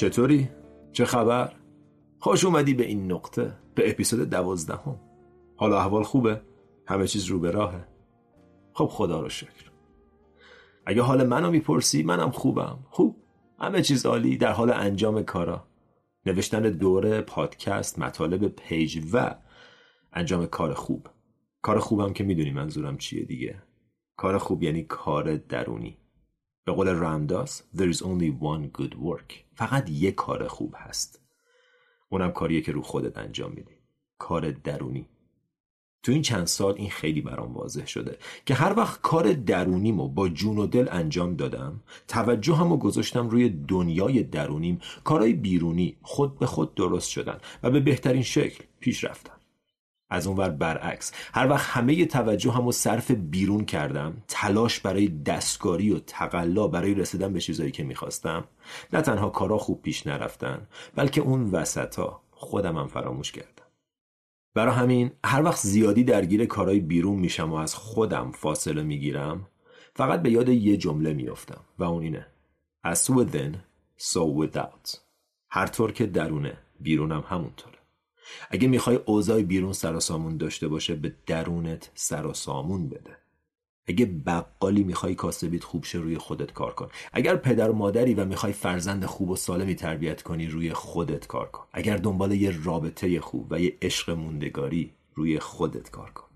چطوری؟ چه خبر؟ خوش اومدی به این نقطه به اپیزود دوازدهم. حالا احوال خوبه؟ همه چیز رو به راهه. خب خدا رو شکر. اگه حال منو می‌پرسی منم خوبم. خوب؟ همه چیز عالی در حال انجام کارا. نوشتن دوره پادکست مطالب پیج و انجام کار خوب. کار خوبم که می‌دونی منظورم چیه دیگه. کار خوب یعنی کار درونی. به قول رامداس There is only one good work. فقط یک کار خوب هست. اونم کاریه که رو خودت انجام میدی. کار درونی. تو این چند سال این خیلی برام واضح شده که هر وقت کار درونیمو با جون و دل انجام دادم توجه همو گذاشتم روی دنیای درونیم. کارهای بیرونی خود به خود درست شدن و به بهترین شکل پیش رفتن. از اونور برعکس. هر وقت همه توجه همو صرف بیرون کردم تلاش برای دستکاری و تقلا برای رسیدن به چیزایی که می‌خواستم نه تنها کارا خوب پیش نرفتن بلکه اون وسطا خودم هم فراموش کردم. برا همین هر وقت زیادی درگیر کارهای بیرون میشم و از خودم فاصله می‌گیرم فقط به یاد یه جمله میافتم و اون اینه. As within, so without. هر طور که درونه بیرونم همونطوره. اگه می‌خوای اوضاع بیرون سراسامون داشته باشه به درونت سراسامون بده. اگه بقالی می‌خوای کاسبیت خوب شه روی خودت کار کن. اگر پدر و مادری و می‌خوای فرزند خوب و سالمی تربیت کنی روی خودت کار کن. اگر دنبال یه رابطه خوب و یه عشق موندگاری روی خودت کار کن.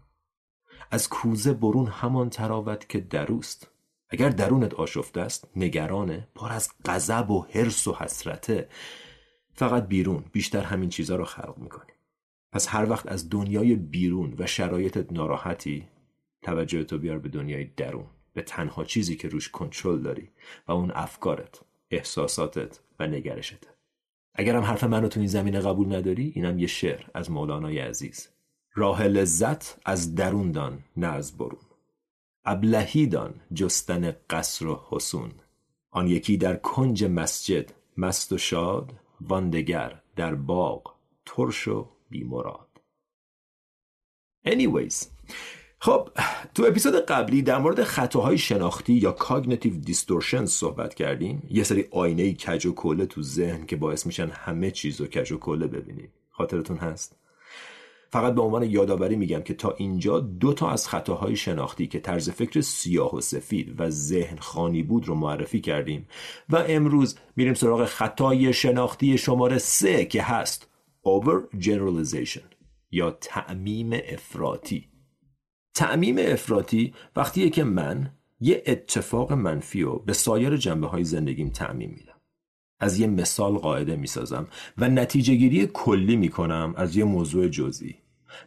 از کوزه برون همان تراوت که دروست اگر درونت آشفته است نگرانه پر از غضب و حرس و حسرته فقط بیرون بیشتر همین چیزها رو خلق می‌کنی. پس هر وقت از دنیای بیرون و شرایطت ناراحتی توجه تو بیار به دنیای درون به تنها چیزی که روش کنترل داری و اون افکارت احساساتت و نگرشت. اگرم حرف منو تو این زمینه قبول نداری اینم یه شعر از مولانای عزیز. راه لذت از درون دان نه از برون. ابلهی دان جستن قصر و حسون. آن یکی در کنج مسجد مست و شاد وان دگر در باغ ترش و بیمراد. Anyways خب تو اپیزود قبلی در مورد خطاهای شناختی یا cognitive distortion صحبت کردیم. یه سری آینه کج و کله تو ذهن که باعث میشن همه چیز رو کج و کله ببینید خاطرتون هست؟ فقط به عنوان یادآوری میگم که تا اینجا دو تا از خطاهای شناختی که طرز فکر سیاه و سفید و ذهن خوانی بود رو معرفی کردیم و امروز میریم سراغ خطای شناختی شماره سه که هست. Over generalization یا تعمیم افراطی. تعمیم افراطی وقتیه که من یه اتفاق منفی رو به سایر جنبه های زندگیم تعمیم میدم. از یه مثال قاعده می‌سازم و نتیجه گیری کلی می‌کنم از یه موضوع جزئی.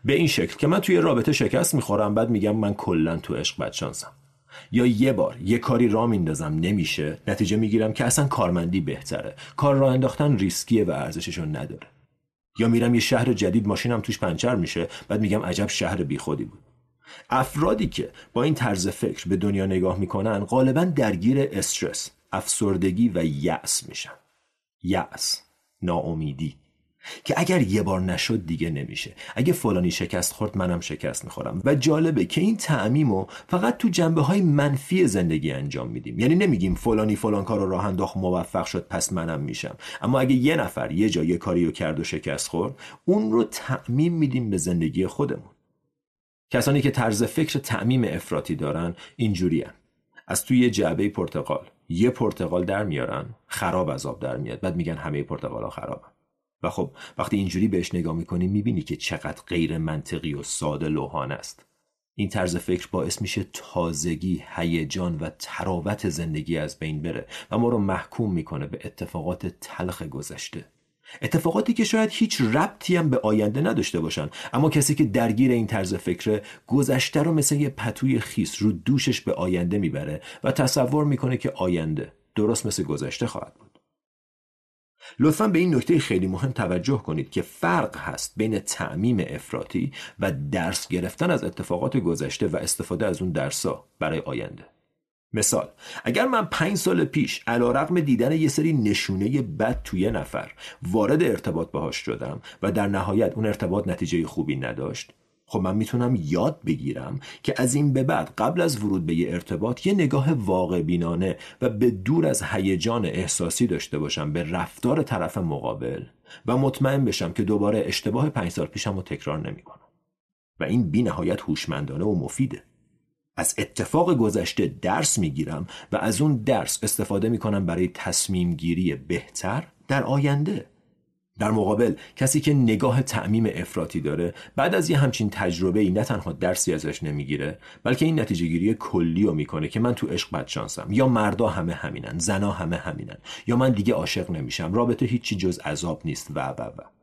به این شکل که من توی رابطه شکست می‌خورم بعد میگم من کلا تو عشق بدشانسم یا یه بار یه کاری را میندازم نمیشه. نتیجه می‌گیرم که اصلا کارمندی بهتره. کار را انداختن ریسکیه و ارزششو نداره. یا میرم یه شهر جدید ماشینم توش پنچر میشه بعد میگم عجب شهر بیخودی بود. افرادی که با این طرز فکر به دنیا نگاه می‌کنن غالبا درگیر استرس افسردگی و یأس میشن. یأس ناامیدی. که اگر یه بار نشد دیگه نمیشه. اگه فلانی شکست خورد منم شکست می‌خورم. و جالبه که این تعمیمو فقط تو جنبه های منفی زندگی انجام میدیم. یعنی نمیگیم فلانی فلان کار رو راه انداخت موفق شد پس منم میشم. اما اگه یه نفر یه جا یه کاری رو کرد و شکست خورد اون رو تعمیم میدیم به زندگی خودمون. کسانی که طرز فکر تعمیم افراطی دارن اینجوری از توی یه جعبه پرتقال یه پرتقال در میارن خراب از آب در میاد. بعد میگن همه پرتقال ها خرابن. و خب وقتی اینجوری بهش نگاه می‌کنی می‌بینی که چقدر غیر منطقی و ساده لوحان است. این طرز فکر باعث میشه تازگی، هیجان و تراوت زندگی از بین بره و ما رو محکوم می‌کنه به اتفاقات تلخ گذشته. اتفاقاتی که شاید هیچ ربطی هم به آینده نداشته باشن اما کسی که درگیر این طرز فکر گذشته رو مثل یه پتوی خیس رو دوشش به آینده می‌بره و تصور می‌کنه که آینده درست مثل گذشته خواهد بود. لطفا به این نکته خیلی مهم توجه کنید که فرق هست بین تعمیم افراطی و درس گرفتن از اتفاقات گذشته و استفاده از اون درسا برای آینده. مثال اگر من پنج سال پیش علا رقم دیدن یه سری نشونه بد توی نفر وارد ارتباط باهاش شدم و در نهایت اون ارتباط نتیجه خوبی نداشت خب من می‌تونم یاد بگیرم که از این به بعد قبل از ورود به یه ارتباط یه نگاه واقع بینانه و به دور از هیجان احساسی داشته باشم به رفتار طرف مقابل و مطمئن بشم که دوباره اشتباه پنج سال پیشم رو تکرار نمی‌کنم. و این بی نهایت هوشمندانه و مفیده. از اتفاق گذشته درس می‌گیرم و از اون درس استفاده می‌کنم برای تصمیم گیری بهتر در آینده. در مقابل کسی که نگاه تعمیم افراطی داره بعد از یه همچین تجربه ای نه تنها درسی ازش نمی‌گیره بلکه این نتیجه گیری کلی رو می‌کنه که من تو عشق بدشانسم یا مردا همه همینن زنا همه همینن یا من دیگه عاشق نمیشم رابطه هیچی جز عذاب نیست و و و.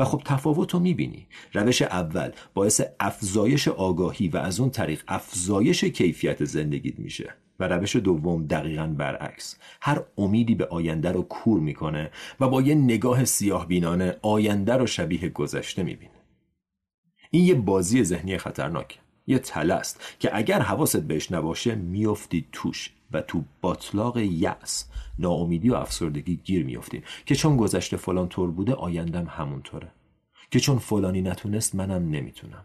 و خب تفاوت رو می‌بینی. روش اول باعث افزایش آگاهی و از اون طریق افزایش کیفیت زندگیت میشه و روش دوم دقیقا برعکس. هر امیدی به آینده رو کور می‌کنه و با یه نگاه سیاه بینانه آینده رو شبیه گذشته می‌بینه. این یه بازی ذهنی خطرناک یه تله است که اگر حواست بهش نباشه میافتی توش و تو باطلاق یأس ناامیدی و افسردگی گیر میافتیم که چون گذشته فلان طور بوده آیندم همونطوره. که چون فلانی نتونست منم نمی‌تونم.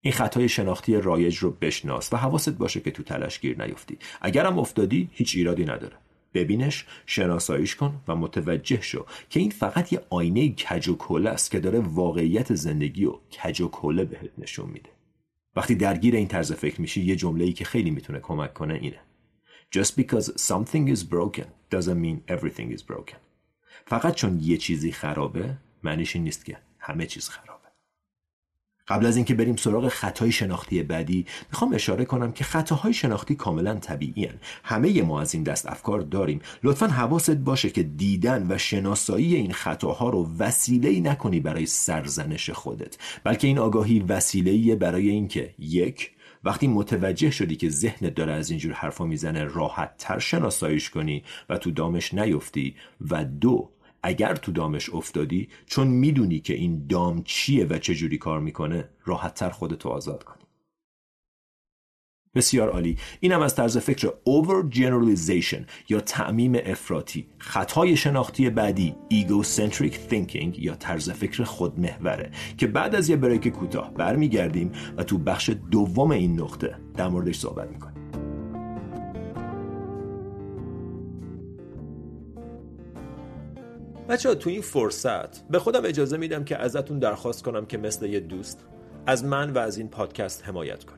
این خطای شناختی رایج رو بشناس و حواست باشه که تو تلش گیر نیفتی اگرم افتادی هیچ ایرادی نداره. ببینش شناساییش کن و متوجه شو که این فقط یه آینه کج و است که داره واقعیت زندگی و کج و بهت نشون میده. وقتی درگیر این طرز فکر میشی یه جمله ای که خیلی می‌تونه کمک کنه اینه Just because something is broken doesn't mean everything is broken. فقط چون یه چیزی خرابه معنیش این نیست که همه چیز خرابه. قبل از اینکه بریم سراغ خطای شناختی بعدی می‌خوام اشاره کنم که خطاهای شناختی کاملا طبیعی هن. همه ما از این دست افکار داریم لطفا حواست باشه که دیدن و شناسایی این خطاها رو وسیله نکنی برای سرزنش خودت بلکه این آگاهی وسیله برای اینکه یک وقتی متوجه شدی که ذهنت داره از اینجور حرفا می‌زنه راحت تر شناساییش کنی و تو دامش نیفتی و دو اگر تو دامش افتادی چون می‌دونی که این دام چیه و چجوری کار می‌کنه راحت تر خودتو آزاد کنی. بسیار عالی. اینم از طرز فکر over generalization یا تعمیم افراطی. خطای شناختی بعدی egocentric thinking یا طرز فکر خودمحوره که بعد از یه بریک کوتاه برمیگردیم و تو بخش دوم این نقطه در موردش صحبت می‌کنیم. بچه تو این فرصت به خودم اجازه میدم که ازتون درخواست کنم که مثل یه دوست از من و از این پادکست حمایت کنید.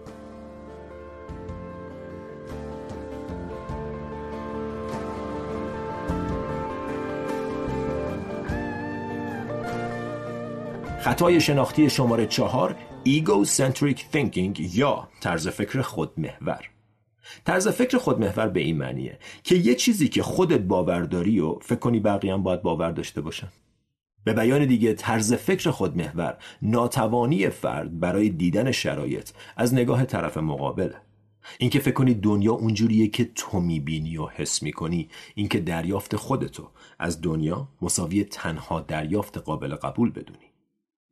خطای شناختی شماره چهار Egocentric Thinking یا طرز فکر خودمحور. طرز فکر خودمحور به این معنیه که یه چیزی که خودت باور داری و فکر کنی بقیه هم باید باور داشته باشن. به بیان دیگه طرز فکر خودمحور ناتوانی فرد برای دیدن شرایط از نگاه طرف مقابله. اینکه فکر کنی دنیا اونجوریه که تو می‌بینی و حس می‌کنی اینکه دریافت خودتو از دنیا مساوی تنها دریافت قابل قبول بدونی.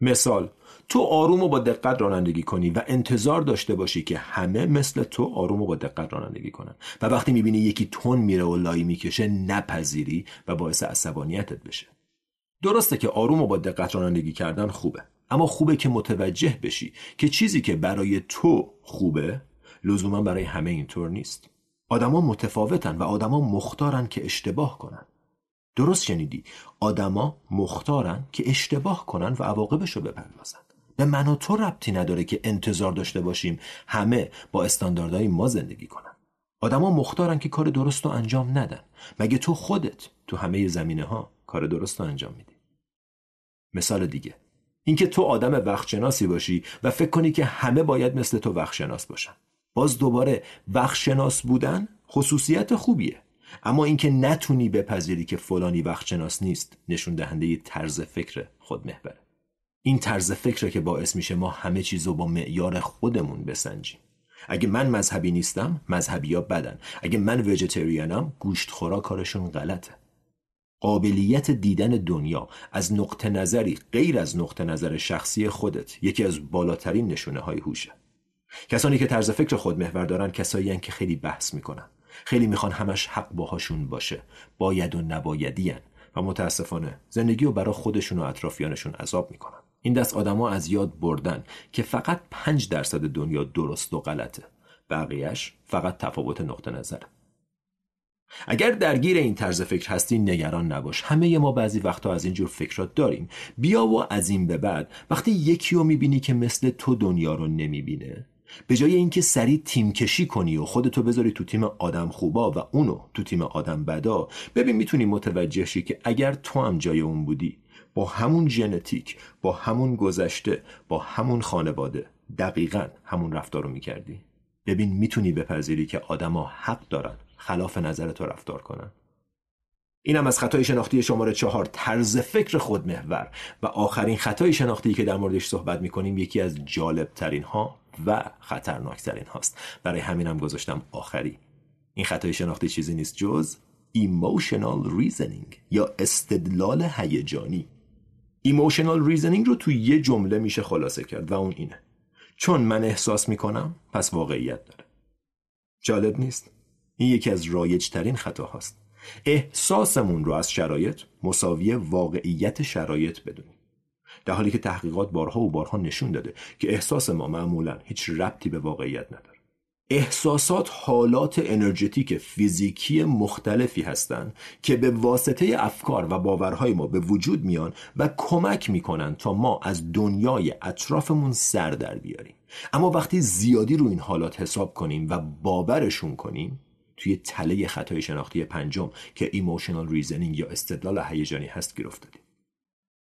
مثال تو آروم و با دقت رانندگی کنی و انتظار داشته باشی که همه مثل تو آروم و با دقت رانندگی کنن. و وقتی می‌بینی یکی تون میره و لای می‌کشه نپذیری و باعث عصبانیتت بشه. درسته که آروم و با دقت رانندگی کردن خوبه اما خوبه که متوجه بشی که چیزی که برای تو خوبه لزوما برای همه اینطور نیست. آدما متفاوتن و آدما مختارن که اشتباه کنن. درست شنیدی. آدما مختارن که اشتباه کنن و عواقبش رو بپردازن. به من و تو ربطی نداره که انتظار داشته باشیم همه با استانداردهای ما زندگی کنن. آدما مختارن که کار درست رو انجام ندن. مگه تو خودت تو همه زمینه ها کار درست رو انجام میدی؟ مثال دیگه. اینکه تو آدم وقت باشی و فکر کنی که همه باید مثل تو وقت باشن. باز دوباره وقت بودن خصوصیت خوبیه. اما اینکه نتونی بپذیری که فلانی وقت نیست نشون دهنده طرز فکر خودمحوره این طرز فکره که باعث میشه ما همه چیز رو با معیار خودمون بسنجیم. اگه من مذهبی نیستم مذهبی ها بدن. اگه من ویژیتریانم گوشت خورا کارشون غلطه. قابلیت دیدن دنیا از نقطه نظری غیر از نقطه نظر شخصی خودت یکی از بالاترین نشونه های هوشه. کسانی که طرز فکر خود محور دارن کسایی که خیلی بحث می‌کنن. خیلی می‌خوان همش حق باهاشون باشه. باید و نبایدی و متاسفانه زندگی رو برای خودشون و اطرافیانشون عذاب می‌کنن. این دست آدما از یاد بردن که فقط پنج درصد دنیا درست و غلطه. بقیهش فقط تفاوت نقطه نظره. اگر درگیر این طرز فکر هستی نگران نباش. همه ما بعضی وقتا از اینجور فکرات داریم. بیا و از این به بعد وقتی یکی رو می‌بینی که مثل تو دنیا رو نمی‌بینه به جای اینکه سریع تیم کشی کنی و خودتو بذاری تو تیم آدم خوبا و اونو تو تیم آدم بدا ببین می‌تونی متوجه شی که اگر تو هم جای اون بودی با همون ژنتیک با همون گذشته با همون خانواده دقیقا همون رفتار رو می‌کردی. ببین می‌تونی بپذیری که آدما حق دارن خلاف نظر تو رفتار کنن. اینم از خطای شناختی شماره چهار طرز فکر خودمحور. و آخرین خطای شناختی که در موردش صحبت می‌کنیم یکی از جالب ترین ها و خطرناک ترین هاست. برای همینم گذاشتم آخری. این خطای شناختی چیزی نیست جز emotional reasoning یا استدلال هیجانی. Emotional reasoning رو تو یه جمله میشه خلاصه کرد و اون اینه. چون من احساس می‌کنم پس واقعیت داره. جالب نیست؟ این یکی از رایج ترین خطا هاست. احساسمون رو از شرایط مساوی واقعیت شرایط بدونیم. در حالی که تحقیقات بارها و بارها نشون داده که احساس ما معمولا هیچ ربطی به واقعیت نداره. احساسات حالات energetic فیزیکی مختلفی هستند که به واسطه افکار و باورهای ما به وجود میان و کمک می‌کنن تا ما از دنیای اطرافمون سر در بیاریم. اما وقتی زیادی رو این حالات حساب کنیم و باورشون کنیم توی تله خطای شناختی پنجم که emotional reasoning یا استدلال هیجانی هست گیر افتادیم.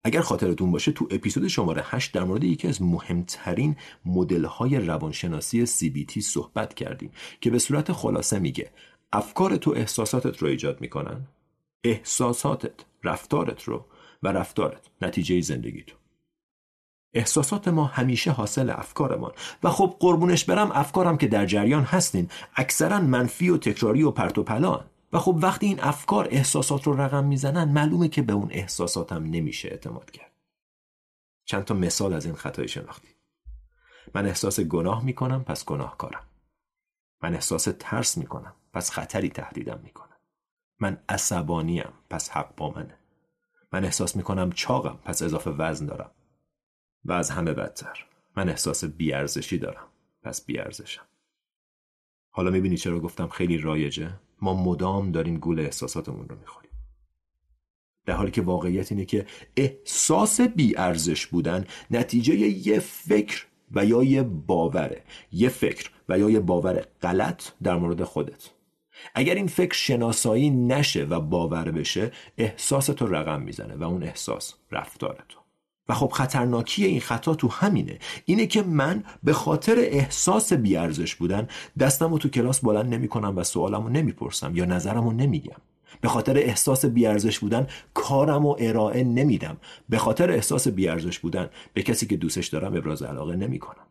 اگر خاطرتون باشه تو اپیزود شماره 8 در مورد یکی از مهمترین مدل‌های روانشناسی CBT صحبت کردیم که به صورت خلاصه میگه افکار تو احساساتت رو ایجاد می‌کنن احساساتت رفتارت رو و رفتارت نتیجه زندگی تو. احساسات ما همیشه حاصل افکارمان و خب قربونش برم افکارم که در جریان هستین اکثرا منفی و تکراری و پرت و پلان. و خب وقتی این افکار احساسات رو رقم می‌زنن معلومه که به اون احساساتم نمیشه اعتماد کرد. چند تا مثال از این خطای شناختی. من احساس گناه می‌کنم پس گناهکارم. من احساس ترس می‌کنم پس خطری تهدیدم می‌کنم. من عصبانیم پس حق با منه. من احساس می‌کنم چاقم پس اضافه وزن دارم. و از همه بدتر. من احساس بیارزشی دارم پس بیارزشم. حالا می‌بینی چرا گفتم خیلی رایجه؟ ما مدام داریم گول احساساتمون رو می‌خوریم. در حالی که واقعیت اینه که احساس بیارزش بودن نتیجه یه فکر و یا یه باوره یه فکر و یا یه باور غلط در مورد خودت. اگر این فکر شناسایی نشه و باور بشه احساس تو رقم می‌زنه و اون احساس رفتار تو. و خب خطرناکی این خطا تو همینه. اینه که من به خاطر احساس بیارزش بودن دستم رو تو کلاس بلند نمی کنم و سوالم رو نمی‌پرسم یا نظرم رو نمیگم. به خاطر احساس بیارزش بودن کارم و ارائه نمیدم. به خاطر احساس بیارزش بودن به کسی که دوستش دارم ابراز علاقه نمی کنم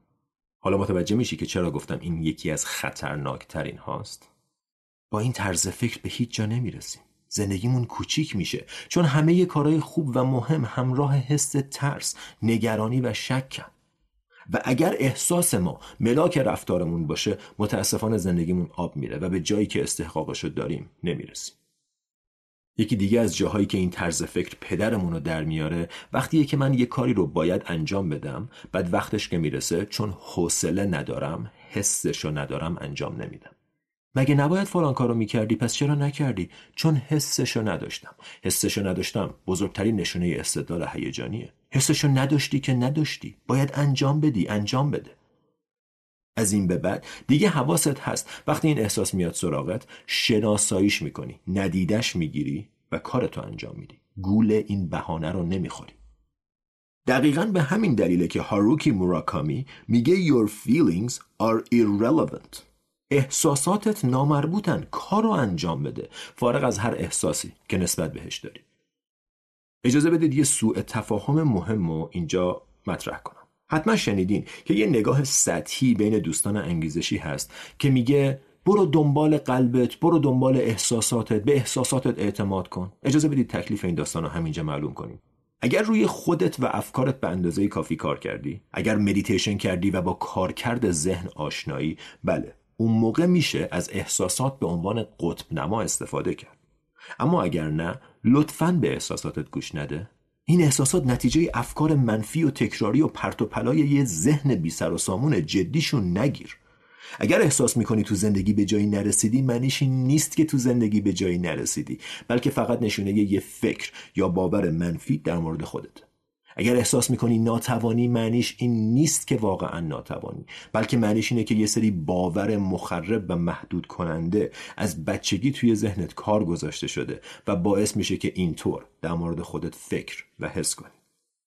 حالا متوجه میشی که چرا گفتم این یکی از خطرناکترین هاست؟ با این طرز فکر به هیچ جا نمی‌رسیم. زندگیمون کوچیک میشه. چون همه کارهای خوب و مهم همراه حس ترس نگرانی و شکن و اگر احساس ما ملاک رفتارمون باشه متاسفانه زندگیمون آب میره و به جایی که استحقاقش رو داریم نمی‌رسیم. یکی دیگه از جاهایی که این طرز فکر پدرمون رو در میاره وقتیه که من یه کاری رو باید انجام بدم بعد وقتش که می‌رسه چون حوصله ندارم حسش رو ندارم انجام نمیدم. مگه نباید فلان کارو می‌کردی؟ پس چرا نکردی؟ چون حسشو نداشتم. حسشو نداشتم بزرگترین نشونه استدلال هیجانیه. حسشو نداشتی که نداشتی. باید انجام بدی انجام بده. از این به بعد دیگه حواست هست. وقتی این احساس میاد سراغت شناساییش می‌کنی ندیدش می‌گیری و کارتو انجام میدی. گول این بهانه رو نمی‌خوری. دقیقا به همین دلیله که هاروکی موراکامی میگه your feelings are irrelevant. احساساتت نامربوطن. کار رو انجام بده. فارغ از هر احساسی که نسبت بهش داری. اجازه بدید یه سوء تفاهم مهم رو اینجا مطرح کنم. حتما شنیدین که یه نگاه سطحی بین دوستان انگیزشی هست که میگه برو دنبال قلبت برو دنبال احساساتت به احساساتت اعتماد کن. اجازه بدید تکلیف این داستان رو همینجا معلوم کنیم. اگر روی خودت و افکارت به اندازه کافی کار کردی اگر مدیتیشن کردی و با کارکرد ذهن آشنایی بله. اون موقع میشه از احساسات به عنوان قطب نما استفاده کرد. اما اگر نه لطفا به احساساتت گوش نده. این احساسات نتیجه افکار منفی و تکراری و پرت و پلای یه ذهن بی سر و سامون جدیشون نگیر. اگر احساس می‌کنی تو زندگی به جایی نرسیدی معنیش این نیست که تو زندگی به جایی نرسیدی بلکه فقط نشونه یه فکر یا باور منفی در مورد خودت. اگر احساس می‌کنی ناتوانی معنیش این نیست که واقعا ناتوانی بلکه معنیش اینه که یه سری باور مخرب و محدود کننده از بچگی توی ذهنت کار گذاشته شده و باعث میشه که اینطور در مورد خودت فکر و حس کنی.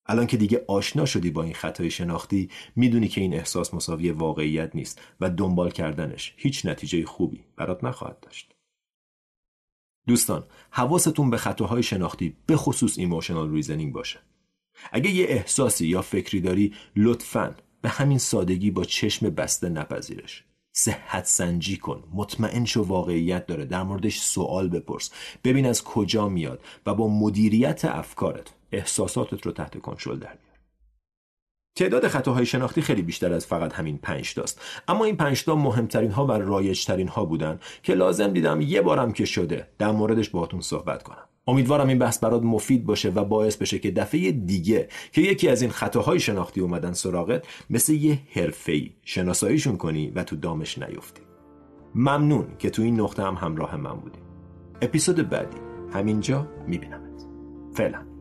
الان که دیگه آشنا شدی با این خطای شناختی می‌دونی که این احساس مساوی واقعیت نیست و دنبال کردنش هیچ نتیجه خوبی برات نخواهد داشت. دوستان حواستون به خطاهای شناختی به خصوص emotional reasoning باشه. اگه یه احساسی یا فکری داری لطفا به همین سادگی با چشم بسته نپذیرش. صحت سنجی کن. مطمئن شو واقعیت داره. در موردش سوال بپرس. ببین از کجا میاد و با مدیریت افکارت احساساتت رو تحت کنترل در بیار. تعداد خطاهای شناختی خیلی بیشتر از فقط همین پنج تاست. اما این پنج تا مهمترین ها و رایجترین ها بودن که لازم دیدم یه بارم که شده. در موردش باهاتون صحبت کنم. امیدوارم این بحث برات مفید باشه و باعث بشه که دفعه دیگه که یکی از این خطاهای شناختی اومدن سراغت مثل یه حرفه‌ای شناساییشون کنی و تو دامش نیفتی. ممنون که تو این نقطه هم همراه من بودی. اپیزود بعدی همینجا میبینمت. فعلا.